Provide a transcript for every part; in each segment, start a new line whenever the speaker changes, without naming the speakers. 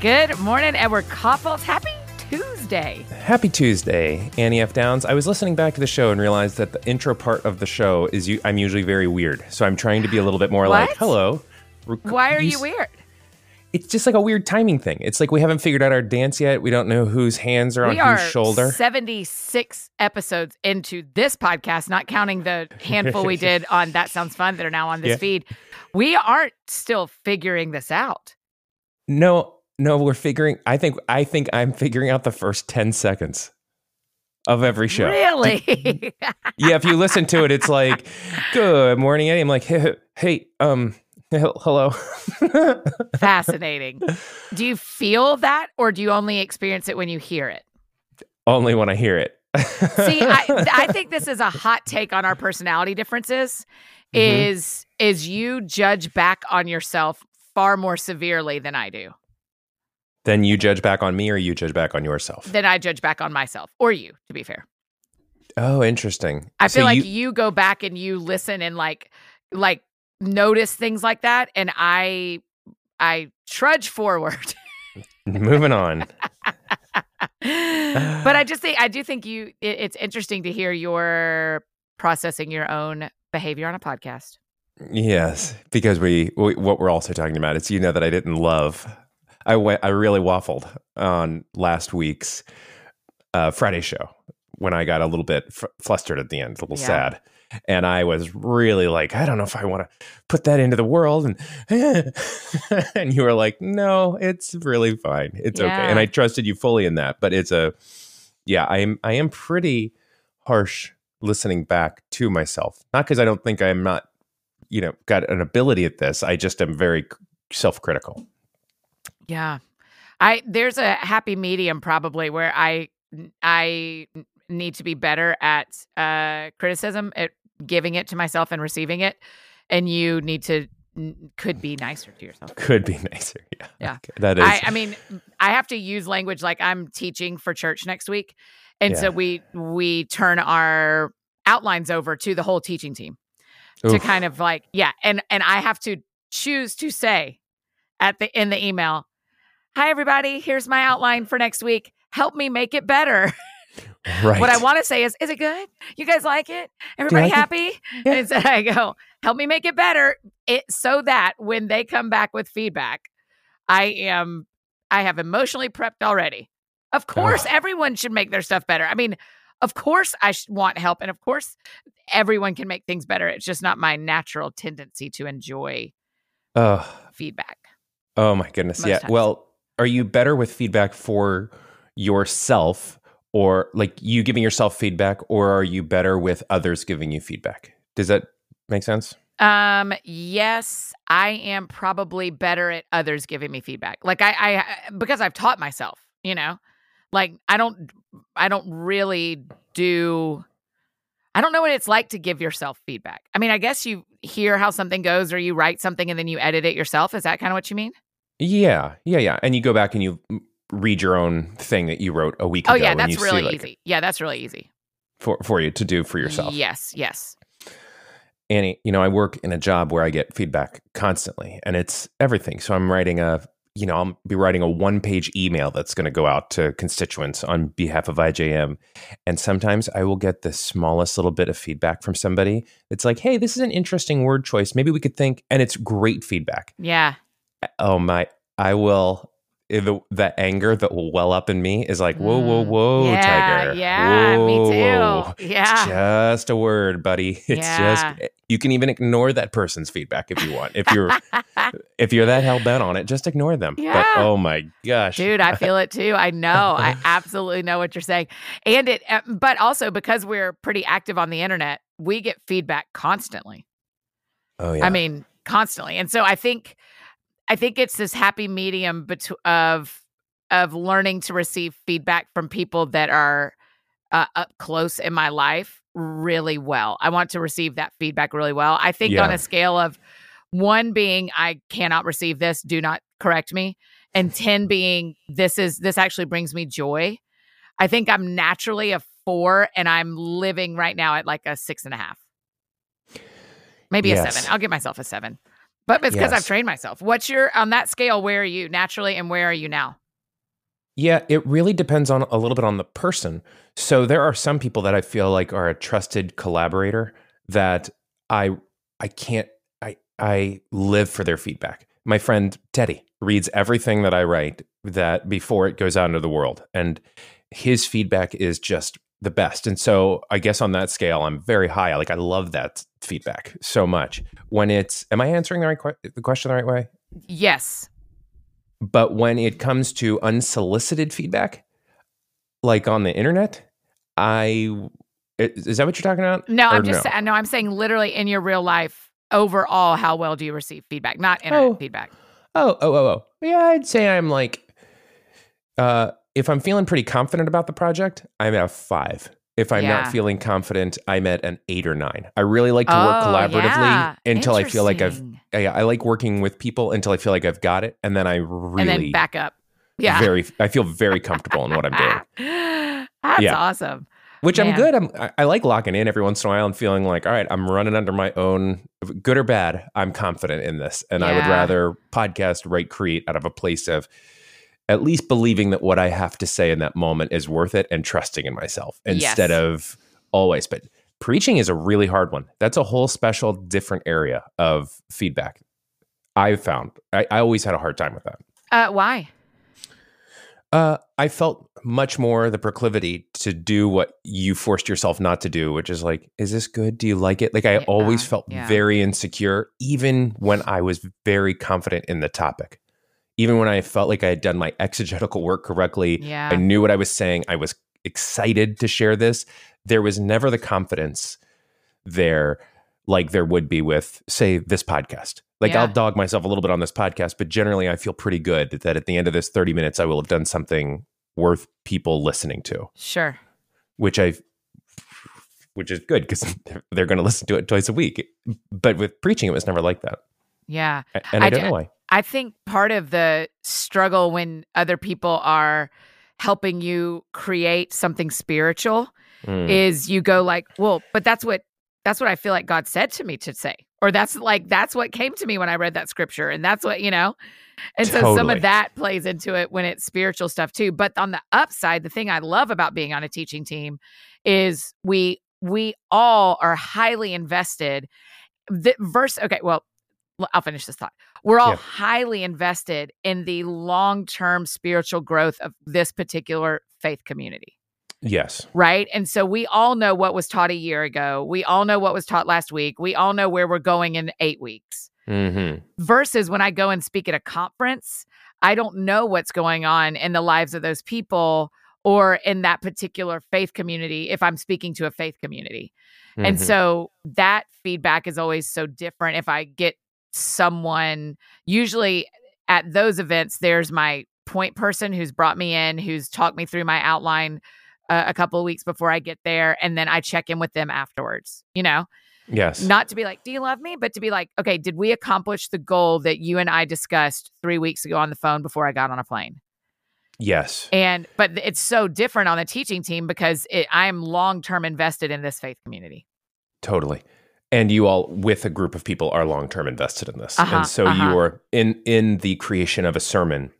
Good morning, Edward Couples. Happy Tuesday.
Happy Tuesday, Annie F. Downs. I was listening back to the show and realized that the intro part of the show is you, I'm usually very weird. So I'm trying to be a little bit more
What?
like, hello.
Why are you
s-
weird?
It's just like a weird timing thing. It's like we haven't figured out our dance yet. We don't know whose hands are on
are
whose shoulder.
76 episodes into this podcast, not counting the handful we did on That Sounds Fun that are now on this
Yeah.
feed. We aren't still figuring this out.
No, no, we're figuring. I think I think I'm figuring out the first ten seconds of every show.
Really?
Yeah, if you listen to it, it's like, "Good morning, Eddie." I'm like, "Hey, hey um, hello."
Fascinating. Do you feel that or do you only experience it when you hear it?
Only when I hear it.
See, I, I think this is a hot take on our personality differences.
Mhm.
Is is you judge back on yourself far more severely than I do.
Then you judge back on me, or you judge back on yourself.
Then I judge back on myself or you, to be fair.
Oh, interesting.
I
So
feel like
you-
you, go back and you listen and like like notice things like that, and I I trudge forward.
moving on.
but I just think I do think you it, it's interesting to hear your processing your own behavior on a podcast.
Yes, because we, we what we're also talking about is you know that I didn't love. I went. I really waffled on last week's uh, Friday show when I got a little bit flustered at the end, a little
Yeah.
sad, and I was really like, I don't know if I want to put that into the world, and and you were like, No, it's really fine, it's okay, and I trusted you fully in that. But it's a, yeah, I am I am pretty harsh listening back to myself, not because I don't think I'm not you know got an ability at this i just am very self-critical
Yeah. I there's a happy medium probably where I I need to be better at uh criticism at giving it to myself and receiving it and you need to could be nicer to yourself.
could be nicer yeah
Yeah.
Okay, that is
I, I mean, I have to use language like I'm teaching for church next week, and so we we turn our outlines over to the whole teaching team to kind of like yeah, and and I have to choose to say at the in the email, "Hi everybody, here's my outline for next week. Help me make it better."
right
What I want to say is, "Is it good? You guys like it? Everybody
like it?
happy?"
Yeah.
And so I go, "Help me make it better." It so that when they come back with feedback, I am I have emotionally prepped already. Of course,
Ugh.
everyone should make their stuff better. I mean, of course, I want help, and of course, everyone can make things better. It's just not my natural tendency to enjoy
oh,
feedback.
oh my goodness
Most
yeah
times.
well are you better with feedback for yourself or like you giving yourself feedback or are you better with others giving you feedback does that make sense
Um, yes, I am probably better at others giving me feedback. Like I, I because I've taught myself, you know, like I don't, I don't really do. I don't know what it's like to give yourself feedback. I mean, I guess you hear how something goes, or you write something and then you edit it yourself. Is that kind of what you mean?
Yeah yeah yeah and you go back and you read your own thing that you wrote a week
Oh
ago
Oh
yeah,
that's
you see,
really
like,
easy. Yeah, that's really easy.
for, for you to do for yourself
Yes, yes.
Annie, you know, I work in a job where I get feedback constantly and it's everything. So I'm writing a, you know, I'll be writing a one page email that's going to go out to constituents on behalf of IJM. And sometimes I will get the smallest little bit of feedback from somebody. It's like, hey, this is an interesting word choice. Maybe we could think, and it's great feedback.
Yeah,
Oh my, I will. The, the anger that will well up in me is like, whoa, whoa,
Mm.
whoa,
yeah,
Tiger.
yeah. me too Whoa. Yeah.
Just a word, buddy. It's
Yeah.
just you can even ignore that person's feedback if you want. If you're if you're that hell bent on it, just ignore them.
Yeah.
But oh my gosh.
Dude, I feel it too. I know. I absolutely know what you're saying. And it, uh, but also because we're pretty active on the internet, we get feedback constantly.
oh yeah.
I mean, constantly. And so I think, I think it's this happy medium between of of learning to receive feedback from people that are uh, up close in my life really well. I want to receive that feedback really well. I think on a scale of one being I cannot receive this, do not correct me, and 10 being this is this actually brings me joy. I think I'm naturally a four and I'm living right now at like a six and a half. Maybe a seven. I'll give myself a seven. But it's because
Yes.
I've trained myself. What's your on that scale? Where are you naturally, and where are you now?
Yeah, it really depends on a little bit on the person. So there are some people that I feel like are a trusted collaborator that I I can't I I live for their feedback. My friend Teddy reads everything that I write that before it goes out into the world and his feedback is just the best. And so I guess on that scale I'm very high. Like I love that feedback so much. When it's am I answering the right que- the question the right way?
Yes.
But when it comes to unsolicited feedback, like on the internet, I is that what you're talking about?
No,
Or
I'm just sa- no, I'm saying literally in your real life overall, how well do you receive feedback? Not internet
Oh.
feedback.
Oh, oh, oh, oh. Yeah, I'd say I'm like, uh, if I'm feeling pretty confident about the project, I'm at a five. If I'm
Yeah.
not feeling confident, I'm at an eight or nine. I really like to work
Oh,
collaboratively
yeah.
until I feel like I've. I, I like working with people until I feel like I've got it, and then I really
and then back up. Yeah.
very. I feel very comfortable in what I'm doing.
That's
Yeah.
awesome.
which I'm good. I'm, I, I like locking in every once in a while and feeling like, all right, I'm running under my own, good or bad. I'm confident in this, and I would rather podcast, write, create out of a place of at least believing that what I have to say in that moment is worth it and trusting in myself instead
Yes.
of always. But preaching is a really hard one. That's a whole special, different area of feedback. I've found I, I always had a hard time with that.
Uh, why?
Uh, I felt much more the proclivity to do what you forced yourself not to do, which is like, is this good? Do you like it? Like, I
Yeah,
always felt
yeah.
very insecure, even when I was very confident in the topic. Even when I felt like I had done my exegetical work correctly,
Yeah.
I knew what I was saying, I was excited to share this. There was never the confidence there like there would be with, say, this podcast. Like
Yeah.
I'll dog myself a little bit on this podcast, but generally I feel pretty good that at the end of this 30 minutes, I will have done something worth people listening to,
Sure.
which I, which is good because they're going to listen to it twice a week. But with preaching, it was never like that.
Yeah.
And I,
I
don't
d-
know why.
I think part of the struggle when other people are helping you create something spiritual
Mm.
is you go like, well, but that's what that's what I feel like God said to me to say. Or that's like that's what came to me when I read that scripture. And that's what, you know. And so some of that plays into it when it's spiritual stuff too. But on the upside, the thing I love about being on a teaching team is we we all are highly invested. The verse, okay, well, i'll finish this thought. We're all
Yeah.
highly invested in the long term spiritual growth of this particular faith community
Yes.
right? And so we all know what was taught a year ago. We all know what was taught last week. We all know where we're going in eight weeks.
hmm
Versus when I go and speak at a conference, I don't know what's going on in the lives of those people or in that particular faith community if I'm speaking to a faith community. And
Mhm.
so that feedback is always so different if I get someone, usually at those events, there's my point person who's brought me in, who's talked me through my outline uh, a couple of weeks before I get there. And then I check in with them afterwards, you know,
yes.
not to be like, do you love me? But to be like, okay, did we accomplish the goal that you and I discussed three weeks ago on the phone before I got on a plane?
yes.
And, but it's so different on the teaching team because it, I'm long term invested in this faith community.
Totally. And you all, with a group of people, are long term invested in this,
Uh-huh,
and so
uh-huh.
you are in in the creation of a sermon.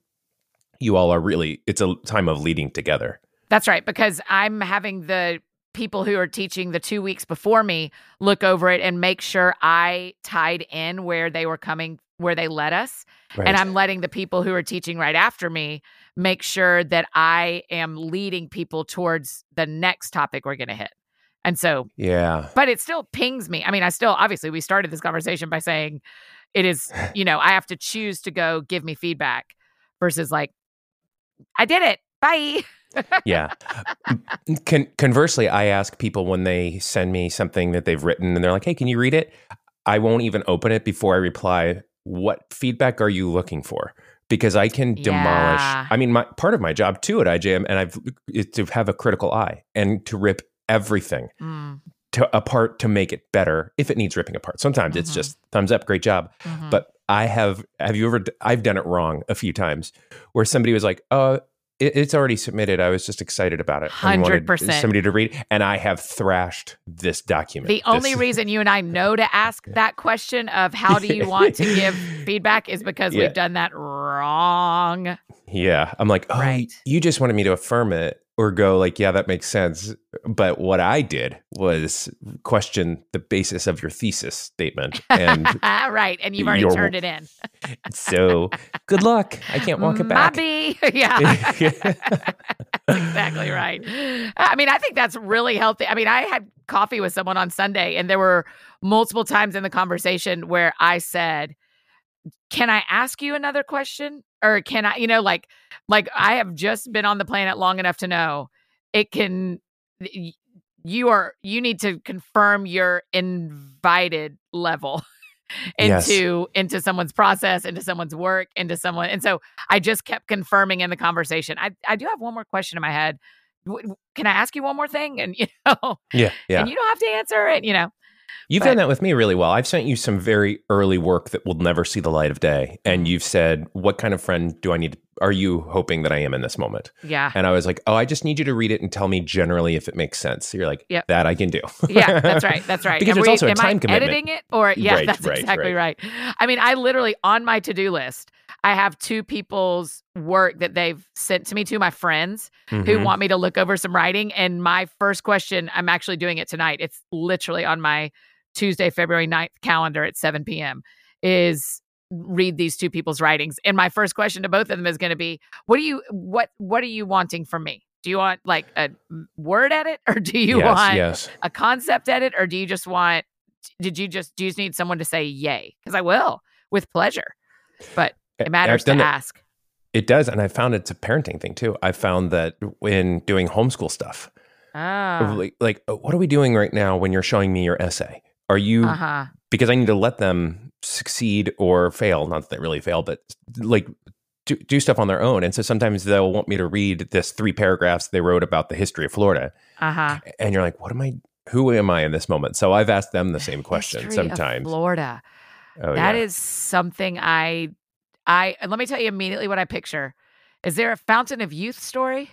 You all are really. It's a time of leading together.
That's right, because I'm having the people who are teaching the two weeks before me look over it and make sure I tied in where they were coming, where they led us.
Right.
And I'm letting the people who are teaching right after me make sure that I am leading people towards the next topic we're going to hit. And so,
yeah.
but it still pings me. I mean, I still, obviously, we started this conversation by saying it is, you know, I have to choose to go give me feedback versus like, I did it. Bye.
yeah. Con- conversely, I ask people when they send me something that they've written and they're like, "Hey, can you read it?" I won't even open it before I reply. What feedback are you looking for? Because I can demolish.
Yeah.
I mean, my part of my job too at IJM, and I've is to have a critical eye and to rip everything
Mm,
to apart to make it better if it needs ripping apart. Sometimes it's
Mhm.
just thumbs up, great job.
mhm.
But I have have you ever? I've done it wrong a few times where somebody was like, "Uh, it, it's already submitted. I was just excited about it.
100%.
Somebody to read, and I have thrashed this document.
The only reason you and I know to ask that question of how do you want to give feedback is because
Yeah.
we've done that wrong.
Yeah, I'm like, oh,
Right.
you just wanted me to affirm it or go like, yeah, that makes sense. But what I did was question the basis of your thesis statement, and
right. And you've already
You're-
turned it in.
so good luck. I can't walk it back.
Maybe. yeah. exactly right. I mean, I think that's really healthy. I mean, I had coffee with someone on Sunday, and there were multiple times in the conversation where I said, "Can I ask you another question?" Or can I, you know, like, like I have just been on the planet long enough to know it can. You are. You need to confirm your invited level
Yes.
into into someone's process, into someone's work, into someone. And so I just kept confirming in the conversation. I, I do have one more question in my head. W- Can I ask you one more thing? And you know,
yeah, yeah.
and you don't have to answer it. You know,
You've
but-
done that with me really well. I've sent you some very early work that will never see the light of day, and
Mm-hmm.
you've said, "What kind of friend do I need? Are you hoping that I am in this moment?"
yeah,
And I was like, "Oh, I just need you to read it and tell me generally if it makes sense." So you're like,
Yep.
that I can do."
yeah. That's right. That's right.
Because
And
there's also a
am
time
I
commitment.
Editing it, or yeah,
Right,
that's
right,
exactly right. I mean, I literally on my to do list, I have two people's work that they've sent to me, to my friends who
Mhm.
want me to look over some writing. And my first question, I'm actually doing it tonight. It's literally on my Tuesday, February 9th calendar at 7 p.m. is read these two people's writings. And my first question to both of them is going to be, what do you what what are you wanting from me? Do you want like a word edit or do you
yes,
want
yes.
a concept edit or do you just want did you just do you just need someone to say yay? Because I will with pleasure. But it matters to ask.
It does, and I found it's a parenting thing too. I found that when doing homeschool stuff,
Oh.
like, like, uh, what are we doing right now when you're showing me your essay? Are you
Uh-huh.
because I need to let them succeed or fail. Not that they really fail, but like do, do stuff on their own. And so sometimes they'll want me to read this three paragraphs they wrote about the history of Florida,
Uh-huh.
and you're like, what am I? Who am I in this moment? So I've asked them the same question
History
sometimes.
Florida.
Oh,
That
yeah.
is something I I let me tell you immediately what I picture. Is there a Fountain of Youth story?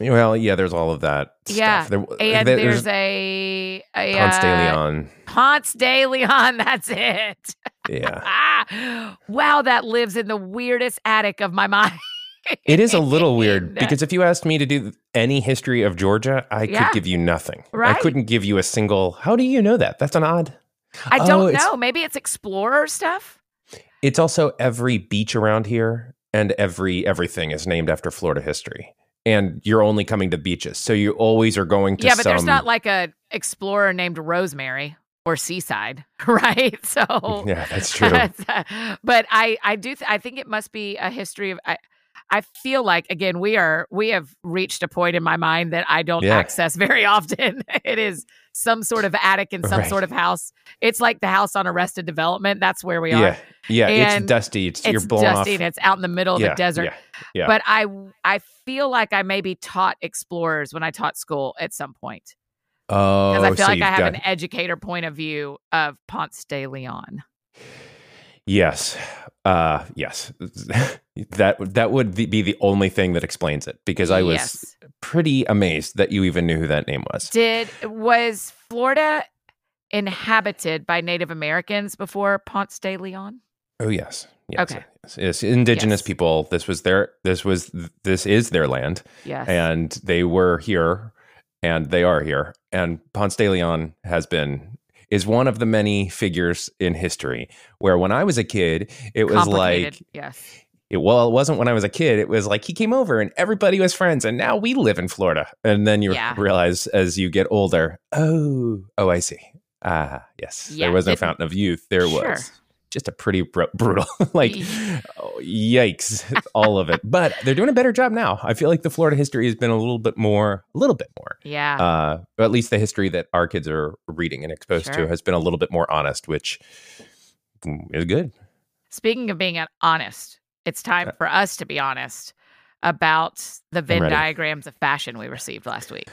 well, yeah. There's all of that.
Yeah,
stuff. There,
And
there-
there's a, a
Ponce de
uh,
Leon.
Ponce de Leon. That's it.
Yeah.
ah, wow, that lives in the weirdest attic of my mind.
It is a little weird because if you asked me to do any history of Georgia, I
Yeah.
could give you nothing.
Right.
I couldn't give you a single. How do you know that? That's an odd.
I
Oh,
don't
it's-
know. Maybe it's explorer stuff.
It's also every beach around here and every everything is named after Florida history. And you're only coming to beaches, so you always are going to
yeah, but
some.
there's not like a explorer named Rosemary or Seaside, right? So
yeah, that's true.
Uh, but I I do th- I think it must be a history of I I feel like again we are we have reached a point in my mind that I don't
Yeah.
access very often. it is some sort of attic in some
Right.
sort of house. It's like the house on Arrested Development. That's where we are.
yeah, yeah.
And
it's dusty. It's,
It's
you're blown
dusty
off.
and it's out in the middle of
yeah,
the desert.
Yeah, yeah.
But I I feel like I maybe taught explorers when I taught school at some point
oh,
because I feel
so
like I have
got-
an educator point of view of Ponce de Leon.
Yes. Uh yes. that that would be the only thing that explains it because I was
Yes.
pretty amazed that you even knew who that name was.
Did was Florida inhabited by Native Americans before Ponce de Leon?
Oh yes. Yes.
Okay.
Yes. Yes. Indigenous
Yes.
people. This was their this was this is their land
Yes.
and they were here and they are here. And Ponce de Leon has been is one of the many figures in history where when I was a kid, it was like
yes.
it, well, it wasn't when I was a kid. It was like he came over and everybody was friends, and now we live in Florida. And then you
Yeah.
realize as you get older, oh, oh, I see. Ah, yes,
Yeah,
there was no
it-
fountain of youth. There
Sure.
was just a pretty br- brutal, like, oh, yikes, all of it. But they're doing a better job now. I feel like the Florida history has been a little bit more, a little bit more.
Yeah.
Uh, or at least the history that our kids are reading and exposed
Sure.
to has been a little bit more honest, which mm, is good.
Speaking of being honest, it's time for us to be honest about the Venn diagrams of fashion we received last week.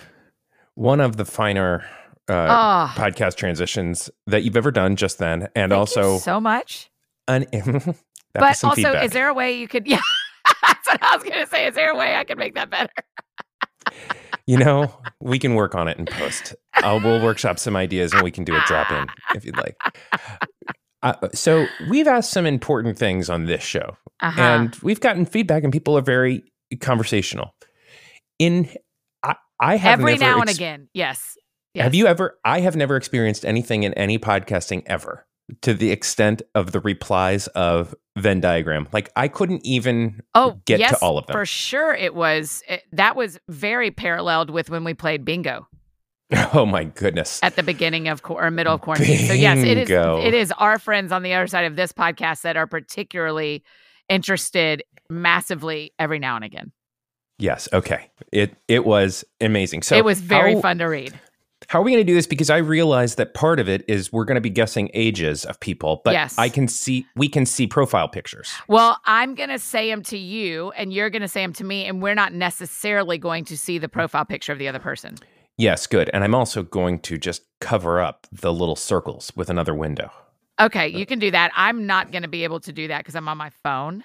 One of the finer uh,
oh,
podcast transitions that you've ever done just then, and
thank
also
so much.
un- that was
But also,
feedback.
is there a way you could? Yeah. That's what I was going to say. Is there a way I can make that better?
You know, we can work on it in post. Uh, we'll workshop some ideas and we can do a drop in if you'd like. Uh, so, we've asked some important things on this show,
Uh-huh.
and we've gotten feedback, and people are very conversational. In I, I have
Every now and again. Yes.
Have you ever? I have never experienced anything in any podcasting ever to the extent of the replies of Venn diagram. Like I couldn't even
Oh,
get
yes,
to all of them.
For sure, it was. It, that was very paralleled with when we played bingo
Oh my goodness.
at the beginning of or middle of quarantine. So yes, it is it is our friends on the other side of this podcast that are particularly interested massively every now and again.
Yes. Okay. It it was amazing. So
it was very
how,
fun to read.
How are we going to do this? Because I realize that part of it is we're going to be guessing ages of people, but
Yes.
I can see we can see profile pictures.
Well, I'm going to say them to you, and you're going to say them to me, and we're not necessarily going to see the profile picture of the other person.
Yes, good. And I'm also going to just cover up the little circles with another window.
Okay, you can do that. I'm not going to be able to do that because I'm on my phone.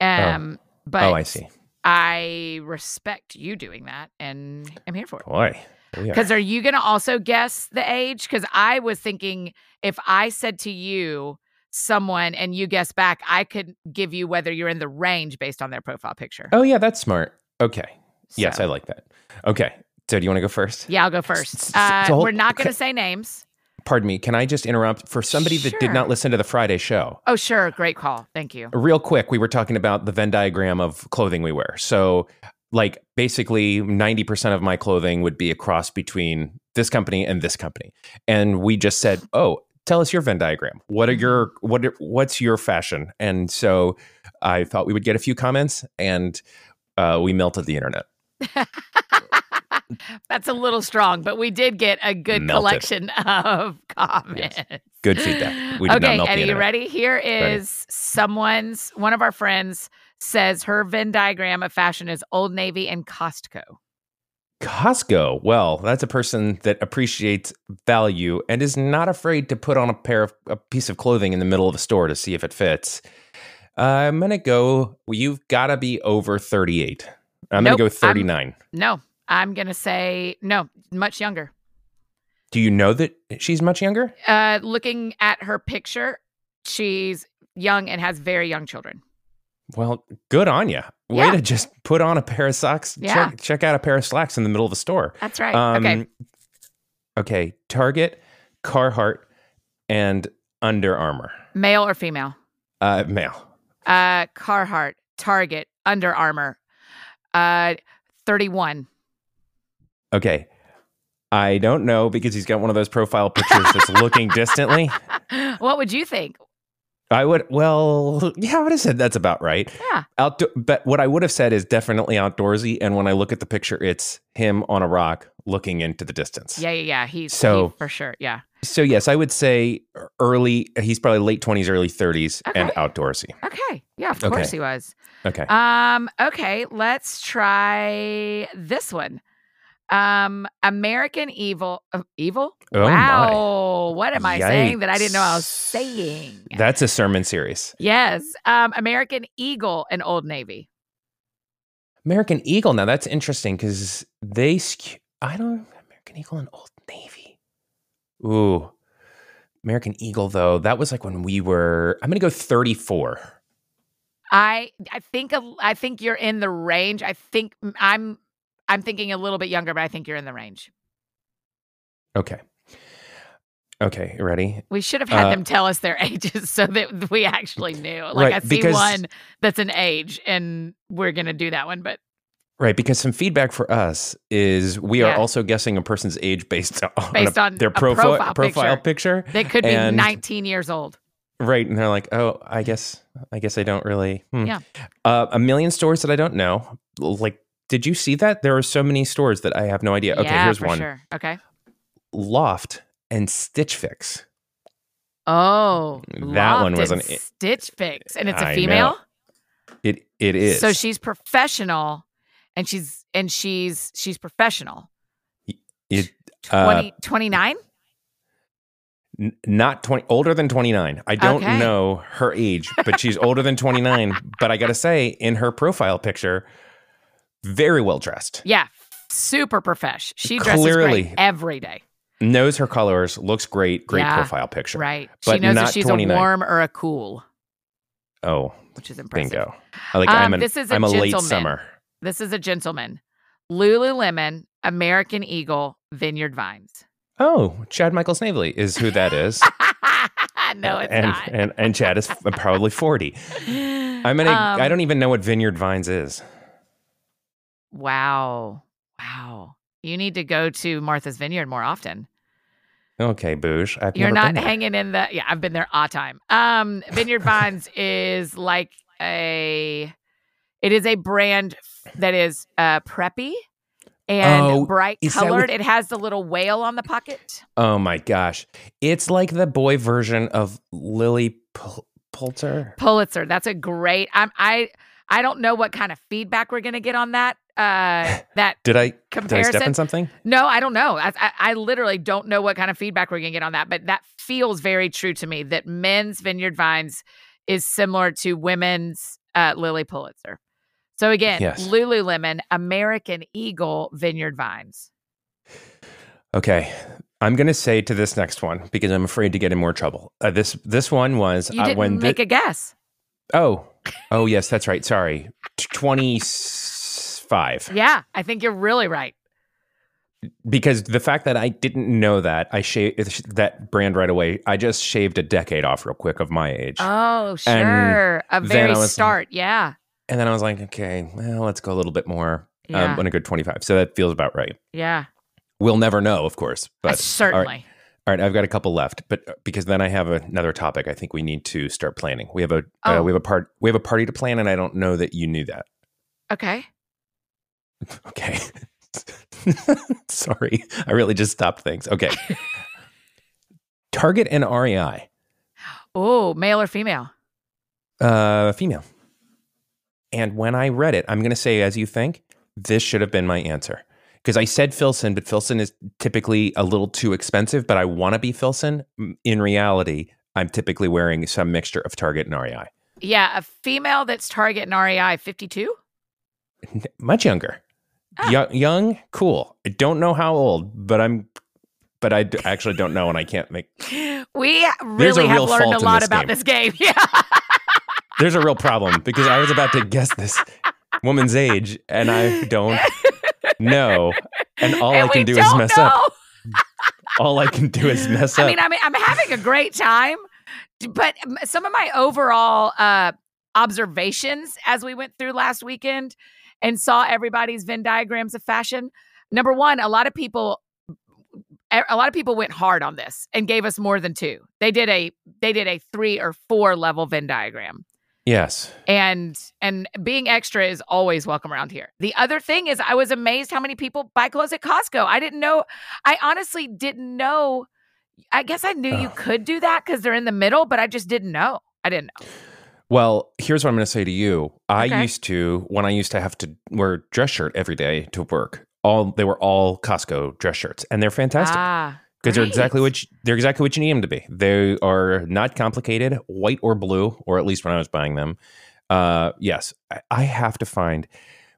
Um, but
oh, I see.
I respect you doing that, and I'm here for it.
Boy.
Because are you going to also guess the age? Because I was thinking if I said to you someone and you guess back, I could give you whether you're in the range based on their profile picture.
Oh yeah, that's smart. Okay. Yes, I like that. Okay. So do you want to go first?
Yeah, I'll go first. Uh,
so hold-
we're not going
okay.
to say names.
Pardon me. Can I just interrupt for somebody that did not listen to the Friday show?
Oh, sure. Great call. Thank you.
Real quick, we were talking about the Venn diagram of clothing we wear. So, like, basically, 90% of my clothing would be a cross between this company and this company. And we just said, oh, tell us your Venn diagram. What are your, what, are- what's your fashion? And so I thought we would get a few comments and uh, we melted the internet.
That's a little strong, but we did get a good
Melted.
collection of comments.
Good feedback. We did not
okay, Eddie, you ready? Here is someone's, one of our friends says her Venn diagram of fashion is Old Navy and Costco.
Costco. Well, that's a person that appreciates value and is not afraid to put on a pair of a piece of clothing in the middle of a store to see if it fits. Uh, I'm gonna go. You've got to be over 38. I'm
Nope,
gonna go
I'm-
39.
No, I'm going to say no, much younger.
Do you know that she's much younger?
Uh, looking at her picture, she's young and has very young children.
Well, good on you. Way
Yeah.
to just put on a pair of socks.
Yeah.
Check, check out a pair of slacks in the middle of the store.
That's right.
Um,
okay.
Okay. Target, Carhartt, and Under Armour.
Male or female?
Uh, male.
Uh, Carhartt, Target, Under Armour. Uh, 31.
Okay. I don't know because he's got one of those profile pictures that's looking distantly.
what would you think?
I would, well, yeah, I would have said that's about right.
Yeah.
Outdo- but what I would have said is definitely outdoorsy. And when I look at the picture, it's him on a rock looking into the distance.
Yeah, yeah, yeah. He's
So-
he- for sure. Yeah.
So, yes, I would say early, he's probably late 20s, early 30s, and outdoorsy.
Okay. Yeah, of
Okay.
course he was.
Okay.
Um, okay, let's try this one. Um, American Evil uh, Evil?
Oh, my.
What am I saying that I didn't know I was saying?
That's a sermon series.
yes. Um, American Eagle and Old Navy.
American Eagle. Now, that's interesting because they, skew- I don't, American Eagle and Old Navy. Ooh. American Eagle, though, that was like when we were, I'm going to go 34.
I I think I think you're in the range. I think I'm I'm thinking a little bit younger, but I think you're in the range.
Okay. Okay, ready?
We should have had
Uh,
them tell us their ages so that we actually knew. Like
Right,
I see
because-
one that's an age, and we're gonna do that one. But
Right, because some feedback for us is we are also guessing a person's age based on,
Based
a-
on
their
a
profile
profile
picture.
they could be
And-
19 years old.
Right, and they're like, "Oh, I guess, I guess I don't really." hmm."
Yeah.
Uh, a million stores that I don't know. Like, did you see that? There are so many stores that I have no idea. Okay,
yeah,
here's
for
one:
sure. Okay.
Loft and Stitch Fix.
Oh,
That one was an-
Stitch Fix, and it's a
I know.
female.
It it is.
So she's professional, and she's and she's she's professional.
It, uh,
20, 29?
N- not 20 older than 29 i don't
Okay.
know her age but she's older than 29 but i gotta say in her profile picture very well dressed
Yeah, super profesh. She dresses
Clearly.
great every day.
Knows her colors looks great great
Yeah,
profile picture
Right. She
But
knows
not
if she's
29.
a warm or a cool,
oh
which is impressive.
bingo like
Um,
i'm an,
this is a
i'm a late
gentleman.
summer
This is a gentleman. Lululemon, American Eagle, Vineyard Vines.
oh chad michael snavely is who that is
no, it's
and,
not.
and and chad is probably 40 i'm gonna
Um,
i don't even know what vineyard vines is
Wow. Wow. You need to go to Martha's Vineyard more often.
okay boosh I've
You're not hanging in the yeah, I've been there all time. Um Vineyard Vines is like a it is a brand that is uh preppy and
Oh,
bright colored.
what-
It has the little whale on the pocket.
Oh my gosh. It's like the boy version of Lilly Pul- Pulitzer.
Pulitzer. That's a great I'm I I don't know what kind of feedback we're gonna get on that. Uh that
Did I did I
comparison.
step in something?
No, I don't know. I, I, I literally don't know what kind of feedback we're going to get on that, but that feels very true to me that men's Vineyard Vines is similar to women's uh, Lilly Pulitzer. So again,
Yes.
Lululemon, American Eagle Vineyard Vines.
Okay. I'm going to say to this next one because I'm afraid to get in more trouble. Uh, this this one was
You
uh,
didn't
when
make a guess.
Oh. Oh yes, that's right. Sorry. 25.
Yeah, I think you're really right.
Because the fact that I didn't know that, I shaved that brand right away. I just shaved a decade off real quick of my age.
Oh, sure. A very start. Yeah.
and then I was like, okay, well, let's go a little bit more.
Yeah.
Um, on a good 25. So that feels about right.
yeah.
We'll never know, of course. But
Uh, certainly.
All right, I've got a couple left, but uh, because then I have another topic, I think we need to start planning. We have a uh,
Oh.
we have a part we have a party to plan, and I don't know that you knew that.
Okay.
Okay, sorry, I really just stopped things. Okay, Target and REI,
Oh, male or female?
uh, female. And when I read it, I'm going to say, as you think, this should have been my answer because I said Filson, but Filson is typically a little too expensive. But I want to be Filson. In reality, I'm typically wearing some mixture of Target and REI.
Yeah, a female that's Target and REI 52?
Much younger
Ah.
young, young cool i don't know how old but i'm but i d- actually don't know and i can't make
We really have learned a lot
this
about
game.
this game. Yeah.
there's a real problem because i was about to guess this woman's age and i don't know and all
And
i can do is mess up all i can do is mess
I
up
mean, I mean, I'm having a great time, but some of my overall uh, observations as we went through last weekend and saw everybody's Venn diagrams of fashion. Number one, a lot of people, a lot of people went hard on this and gave us more than two. They did a they did a three or four level Venn diagram.
yes
and and being extra is always welcome around here. The other thing is I was amazed how many people buy clothes at Costco. I didn't know I honestly didn't know I guess I knew you could do that cuz they're in the middle, but I just didn't know. I didn't know.
Well here's what i'm going to say to you i
Okay.
used to when i used to have to wear dress shirt every day to work all they were all costco dress shirts and they're fantastic
Ah.
because they're exactly what you, they're exactly what you need them to be. They are not complicated, white or blue, or at least when I was buying them. Uh, yes, I, I have to find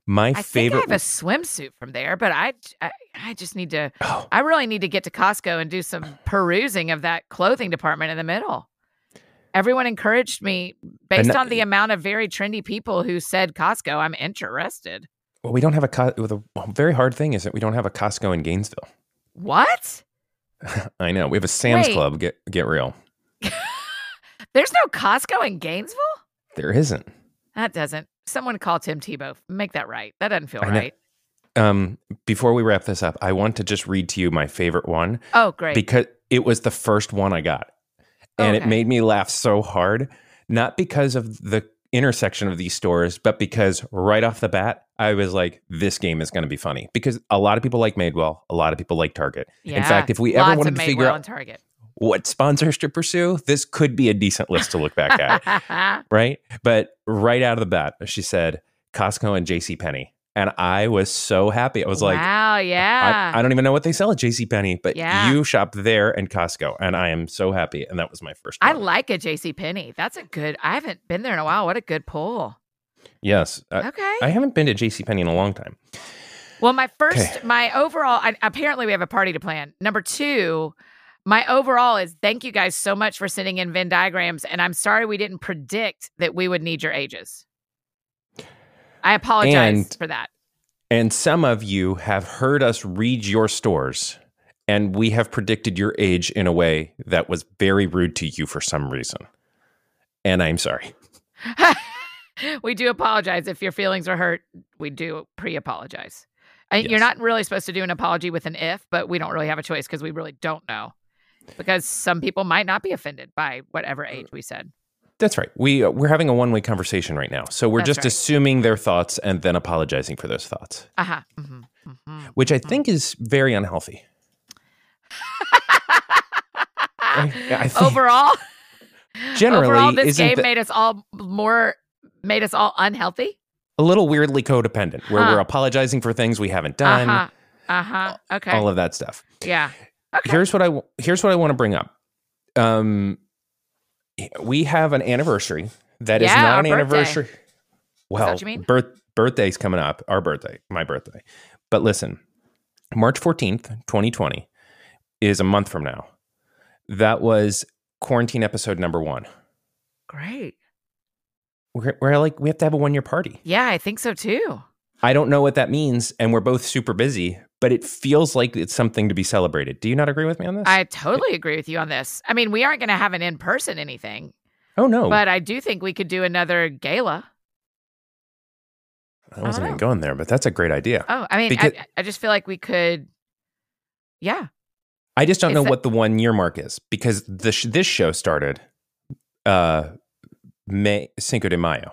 my
I think I
favorite.
have a swimsuit from there, but I, I I just need to
oh,
I really need to get to Costco and do some perusing of that clothing department in the middle. Everyone encouraged me based
that-
on the amount of very trendy people who said Costco. I'm interested.
well, we don't have a a very hard thing is that we don't have a Costco in Gainesville.
What?
I know we have a Sam's
Wait.
Club. Get get real.
There's no Costco in Gainesville?
There isn't.
That doesn't. Someone call Tim Tebow. Make that right. That doesn't feel
I know.
right.
Um, before we wrap this up, I want to just read to you my favorite one
Oh, great.
because it was the first one I got. And it made me laugh so hard, not because of the intersection of these stores, but because right off the bat, I was like, this game is going to be funny. Because a lot of people like Madewell, a lot of people like Target.
yeah.
In fact, if we ever wanted to figure out
Target.
what sponsors to pursue, this could be a decent list to look back at, right? But right out of the bat, she said Costco and J.C. Penney. And I was so happy. I was like,
wow, yeah.
I, I don't even know what they sell at JCPenney, but
Yeah.
you shop there and Costco. And I am so happy. And that was my first
I like a JC Penney. That's a good. I haven't been there in a while. What a good pull.
yes. Uh,
Okay.
I haven't been to JCPenney in a long time.
well, my first,
Okay.
my overall. I, apparently, we have a party to plan. Number two, my overall is thank you guys so much for sending in Venn diagrams, and I'm sorry we didn't predict that we would need your ages. I apologize
And-
for that.
And some of you have heard us read your stores, and we have predicted your age in a way that was very rude to you for some reason. And I'm sorry.
we do apologize if your feelings are hurt. We do pre-apologize. And You're not really supposed to do an apology with an if, but we don't really have a choice because we really don't know. Because some people might not be offended by whatever uh, age we said.
That's right. We uh, we're having a one way conversation right now, so we're
That's
just
right.
assuming their thoughts and then apologizing for those thoughts,
Uh huh. hmm hmm
which I think is very unhealthy. I think-
overall,
Generally,
overall, this game
the-
made us all more, made us all unhealthy.
a little weirdly codependent, where
Huh.
we're apologizing for things we haven't done,
Uh huh. Uh huh. Okay.
all of that stuff.
yeah. Okay.
Here's what I here's what I want to bring up. Um, we have an anniversary that is
Yeah,
not
our
an
birthday.
anniversary. Well,
what you mean?
birth birthday's coming up. Our birthday, my birthday. But listen, March fourteenth, twenty twenty, is a month from now. That was quarantine episode number one.
Great.
We're, we're like we have to have a one year party.
Yeah, I think so too.
I don't know what that means, and we're both super busy. But it feels like it's something to be celebrated. Do you not agree with me on this?
I totally agree with you on this. I mean, we aren't going to have an in person anything,
oh no,
but I do think we could do another gala.
I wasn't
know.
even going there. But that's a great idea.
Oh, I mean,
Because-
I, I just feel like we could. Yeah.
I just don't know what the one year mark is because the sh- this show started uh May Cinco de Mayo.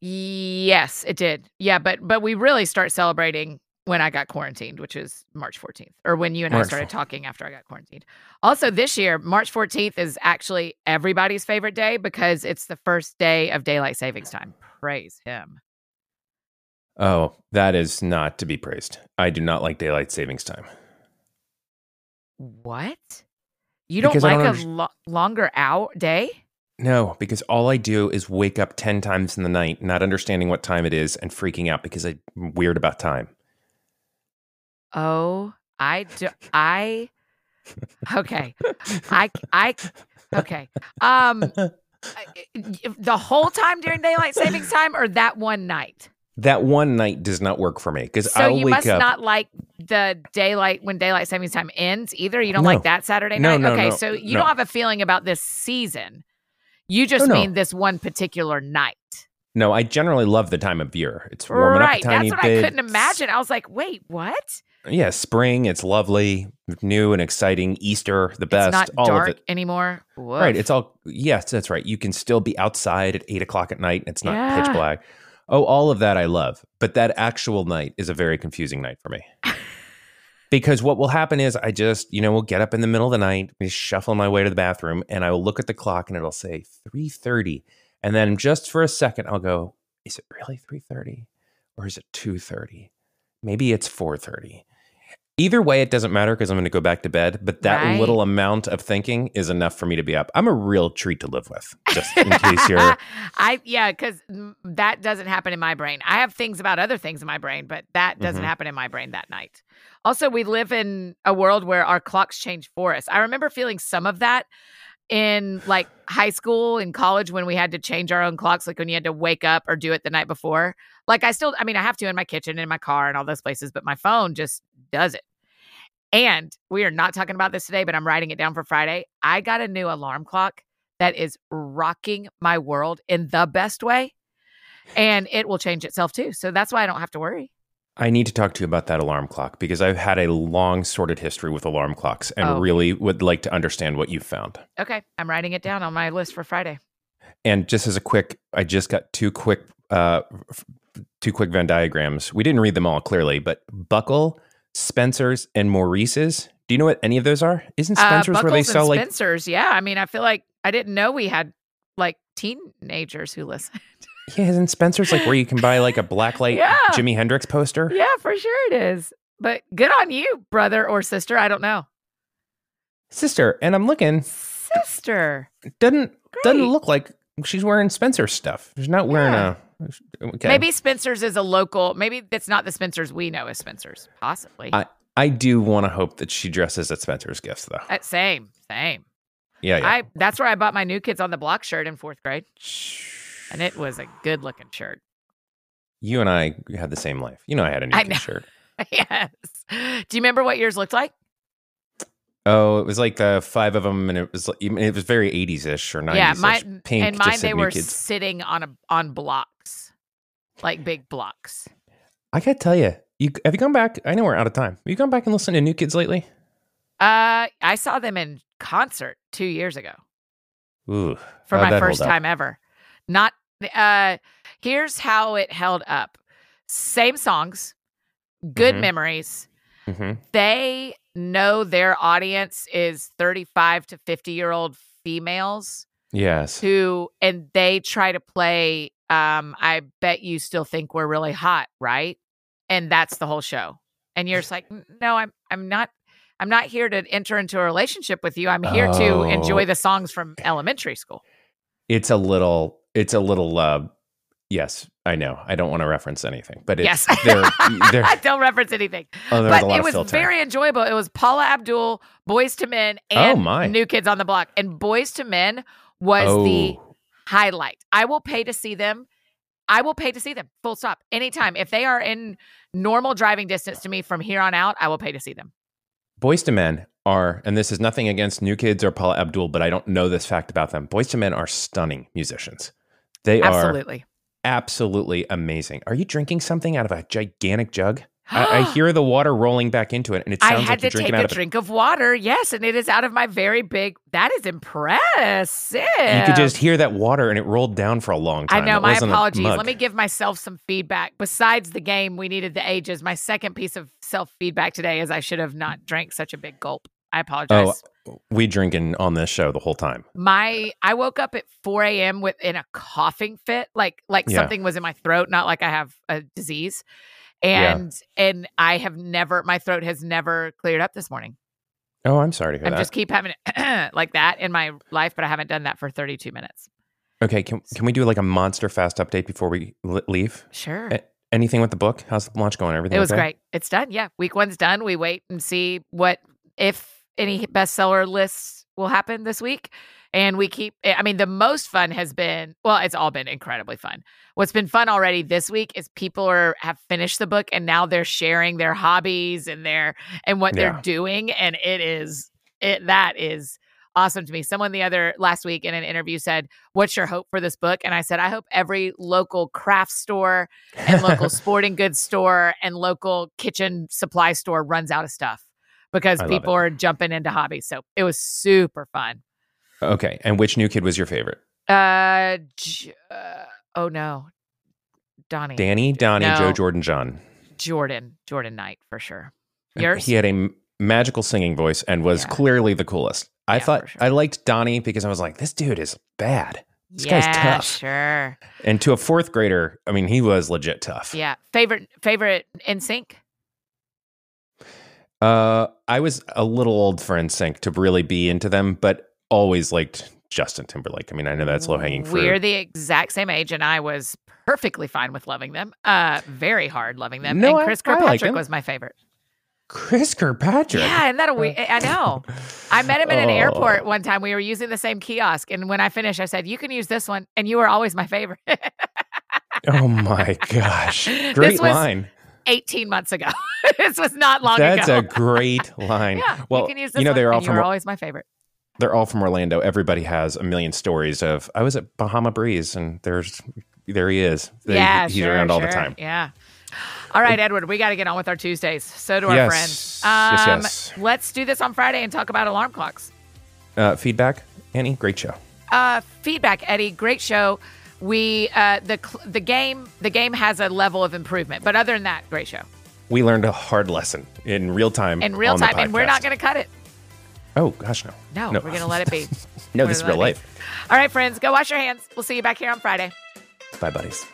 Yes, it did. Yeah, but but we really start celebrating when I got quarantined, which is March 14th, or when you and I started
14th.
talking after I got quarantined. Also, this year, March 14th is actually everybody's favorite day because it's the first day of daylight savings time. Praise him.
Oh, that is not to be praised. I do not like daylight savings time.
What? You don't
Because
like
don't
a lo- longer hour day?
No, because all I do is wake up 10 times in the night, not understanding what time it is and freaking out because I'm weird about time.
Oh, I do. I okay. I I okay. Um, the whole time during daylight savings time, or that one night.
That one night does not work for me because
So
I'll
you must
up.
not like the daylight when daylight savings time ends either. You don't
No.
like that Saturday
No,
night.
no,
okay, so you don't have a feeling about this season. You just mean this one particular night.
no, I generally love the time of year. It's warming
right.
up a tiny
That's what
bit.
I couldn't imagine. I was like, wait, what?
Yeah, spring. It's lovely, new and exciting. Easter, the best.
It's not
all
dark
of it.
anymore.
Right. It's all yes, that's right. You can still be outside at eight o'clock at night and it's not
Yeah.
pitch black. Oh, all of that I love. But that actual night is a very confusing night for me. because what will happen is I just, you know, will get up in the middle of the night, be shuffling my way to the bathroom, and I will look at the clock and it'll say 3:30. And then just for a second, I'll go, is it really 3:30? Or is it 2:30? Maybe it's 4:30. Either way, it doesn't matter because I'm going to go back to bed. But that
Right.
little amount of thinking is enough for me to be up. I'm a real treat to live with. Just in case you're,
I yeah, because that doesn't happen in my brain. I have things about other things in my brain, but that doesn't
Mhm.
happen in my brain that night. Also, we live in a world where our clocks change for us. I remember feeling some of that in like high school and college when we had to change our own clocks, like when you had to wake up or do it the night before. Like I still, I mean, I have to in my kitchen, in my car, and all those places, but my phone just does it. And we are not talking about this today, but I'm writing it down for Friday. I got a new alarm clock that is rocking my world in the best way. And it will change itself too. So that's why I don't have to worry.
I need to talk to you about that alarm clock because I've had a long sordid history with alarm clocks and
Oh.
really would like to understand what you've found.
Okay. I'm writing it down on my list for Friday.
And just as a quick, I just got two quick, uh, two quick Venn diagrams. We didn't read them all clearly, but Buckle, Spencer's, and Maurice's. Do you know what any of those are? Isn't
Uh,
Spencer's where they sell like?
Spencer's. Yeah. I mean, I feel like I didn't know we had like teenagers who listened.
Yeah, isn't Spencer's like where you can buy like a blacklight
Yeah.
Jimi Hendrix poster?
Yeah, for sure it is. But good on you, brother or sister. I don't know.
Sister, and I'm looking,
Sister.
doesn't doesn't look like she's wearing Spencer's stuff. She's not wearing
Yeah.
a okay.
Maybe Spencer's is a local. Maybe it's not the Spencer's we know as Spencer's. Possibly.
I I do want to hope that she dresses at Spencer's gifts though.
Uh, same, same.
Yeah, yeah.
I that's where I bought my new kids on the block shirt in fourth grade, and it was a good looking shirt.
you and I had the same life. You know, I had a new
I
kid
know.
shirt.
yes. Do you remember what yours looked like?
Oh, it was like the five of them, and it was it was very 80s ish or 90s.
yeah, mine
Pink,
and mine they were
kids.
sitting on a on blocks, like big blocks.
I gotta tell you, you have you gone back? I know we're out of time. Have you gone back and listened to New Kids lately?
Uh, I saw them in concert two years ago
Ooh,
for my first time ever. Not uh, here's how it held up: same songs, good
Mhm.
memories.
Mhm.
They know their audience is 35 to 50 year old females
Yes.
who and they try to play um i bet you still think we're really hot right and that's the whole show and you're just like no i'm i'm not i'm not here to enter into a relationship with you i'm here to
Oh.
enjoy the songs from elementary school
It's a little. It's a little. uh Yes, I know. I don't want to reference anything, but it's
yes
there. there
i don't reference anything
oh, there's a
but
lot
it was very enjoyable it was paula abdul Boyz II Men
Oh,
and
my.
new kids on the block and Boyz II Men was the
oh,
highlight. I will pay to see them. I will pay to see them. Full stop. Anytime. If they are in normal driving distance to me from here on out, I will pay to see them.
Boyz II Men are, and this is nothing against New Kids or Paula Abdul, but I don't know this fact about them. Boyz II Men are stunning musicians. They are
Absolutely.
Absolutely amazing. Are you drinking something out of a gigantic jug? I, I hear the water rolling back into it, and it
I
sounds
had
like you're
to take a
of.
drink of water. Yes, and it is out of my very big. That is impressive.
You could just hear that water, and it rolled down for a long time.
I know.
It
My apologies. Let me give myself some feedback. Besides the game, we needed the ages. My second piece of self feedback today is I should have not drank such a big gulp. I apologize.
Oh, We drinking on this show the whole time.
my I woke up at 4 a.m. with in a coughing fit, like like
Yeah.
something was in my throat, not like I have a disease.
Yeah.
And and I have never my throat has never cleared up this morning.
Oh, I'm sorry to hear
I just keep having it like that in my life, but I haven't done that for 32 minutes.
okay, can can we do like a monster fast update before we leave?
Sure.
Eh, Anything with the book? How's the launch going? Everything
It was
okay?
great. It's done. Yeah. Week one's done. We wait and see what if any bestseller lists will happen this week. And we keep eh, I mean, the most fun has been well, it's all been incredibly fun. What's been fun already this week is people are have finished the book and now they're sharing their hobbies and their and what
Yeah.
they're doing. And it is it that is awesome to me. Someone the other last week in an interview said, What's your hope for this book? And I said, I hope every local craft store and local sporting goods store and local kitchen supply store runs out of stuff because
I
people are jumping into hobbies. So it was super fun.
Okay, and which new kid was your favorite?
Uh, J- uh oh no, Donnie,
Danny, Donnie,
No.
Joe, Jordan, John.
Jordan, Jordan Knight for sure. Yours?
He had a m- magical singing voice and was
Yeah.
clearly the coolest. I
Yeah,
thought
sure.
I liked Donnie because I was like, this dude is bad. This
yeah,
guy's tough.
Sure.
And to a fourth grader, I mean, he was legit tough.
Yeah. Favorite favorite NSYNC.
Uh, I was a little old for NSYNC to really be into them, but always liked Justin Timberlake. I mean, I know that's low hanging fruit.
We're the exact same age, and I was perfectly fine with loving them. Uh, very hard loving them.
No,
and
I-
Chris
I like
Kirkpatrick was my favorite.
Chris Kirkpatrick.
Yeah, isn't that a we? I know. I met him in an
Oh.
airport one time. We were using the same kiosk, and when I finished, I said, "You can use this one," and you were always my favorite.
Oh my gosh. Great
was
line.
18 months ago. this was not long
That's
ago.
That's a great line.
yeah,
well,
you can use this
you know, they're all from
were always my favorite.
they're all from Orlando. Everybody has a million stories of I was at Bahama Breeze and there's there he is.
Yeah,
he's
sure,
around all the time.
Yeah. All right, Edward, we got to get on with our Tuesdays. So do our
Yes.
friends.
Yes,
Um,
yes.
Let's do this on Friday and talk about alarm clocks.
Uh, feedback, Annie, great show.
Uh, feedback, Eddie. Great show. We uh, the the game the game has a level of improvement, but other than that, great show
We learned a hard lesson in real time.
in real time, and we're not going to cut it.
Oh gosh, no.
No,
No.
we're going to let it be.
No,
We're
this is real life.
All right, friends, go wash your hands. We'll see you back here on Friday.
Bye, buddies.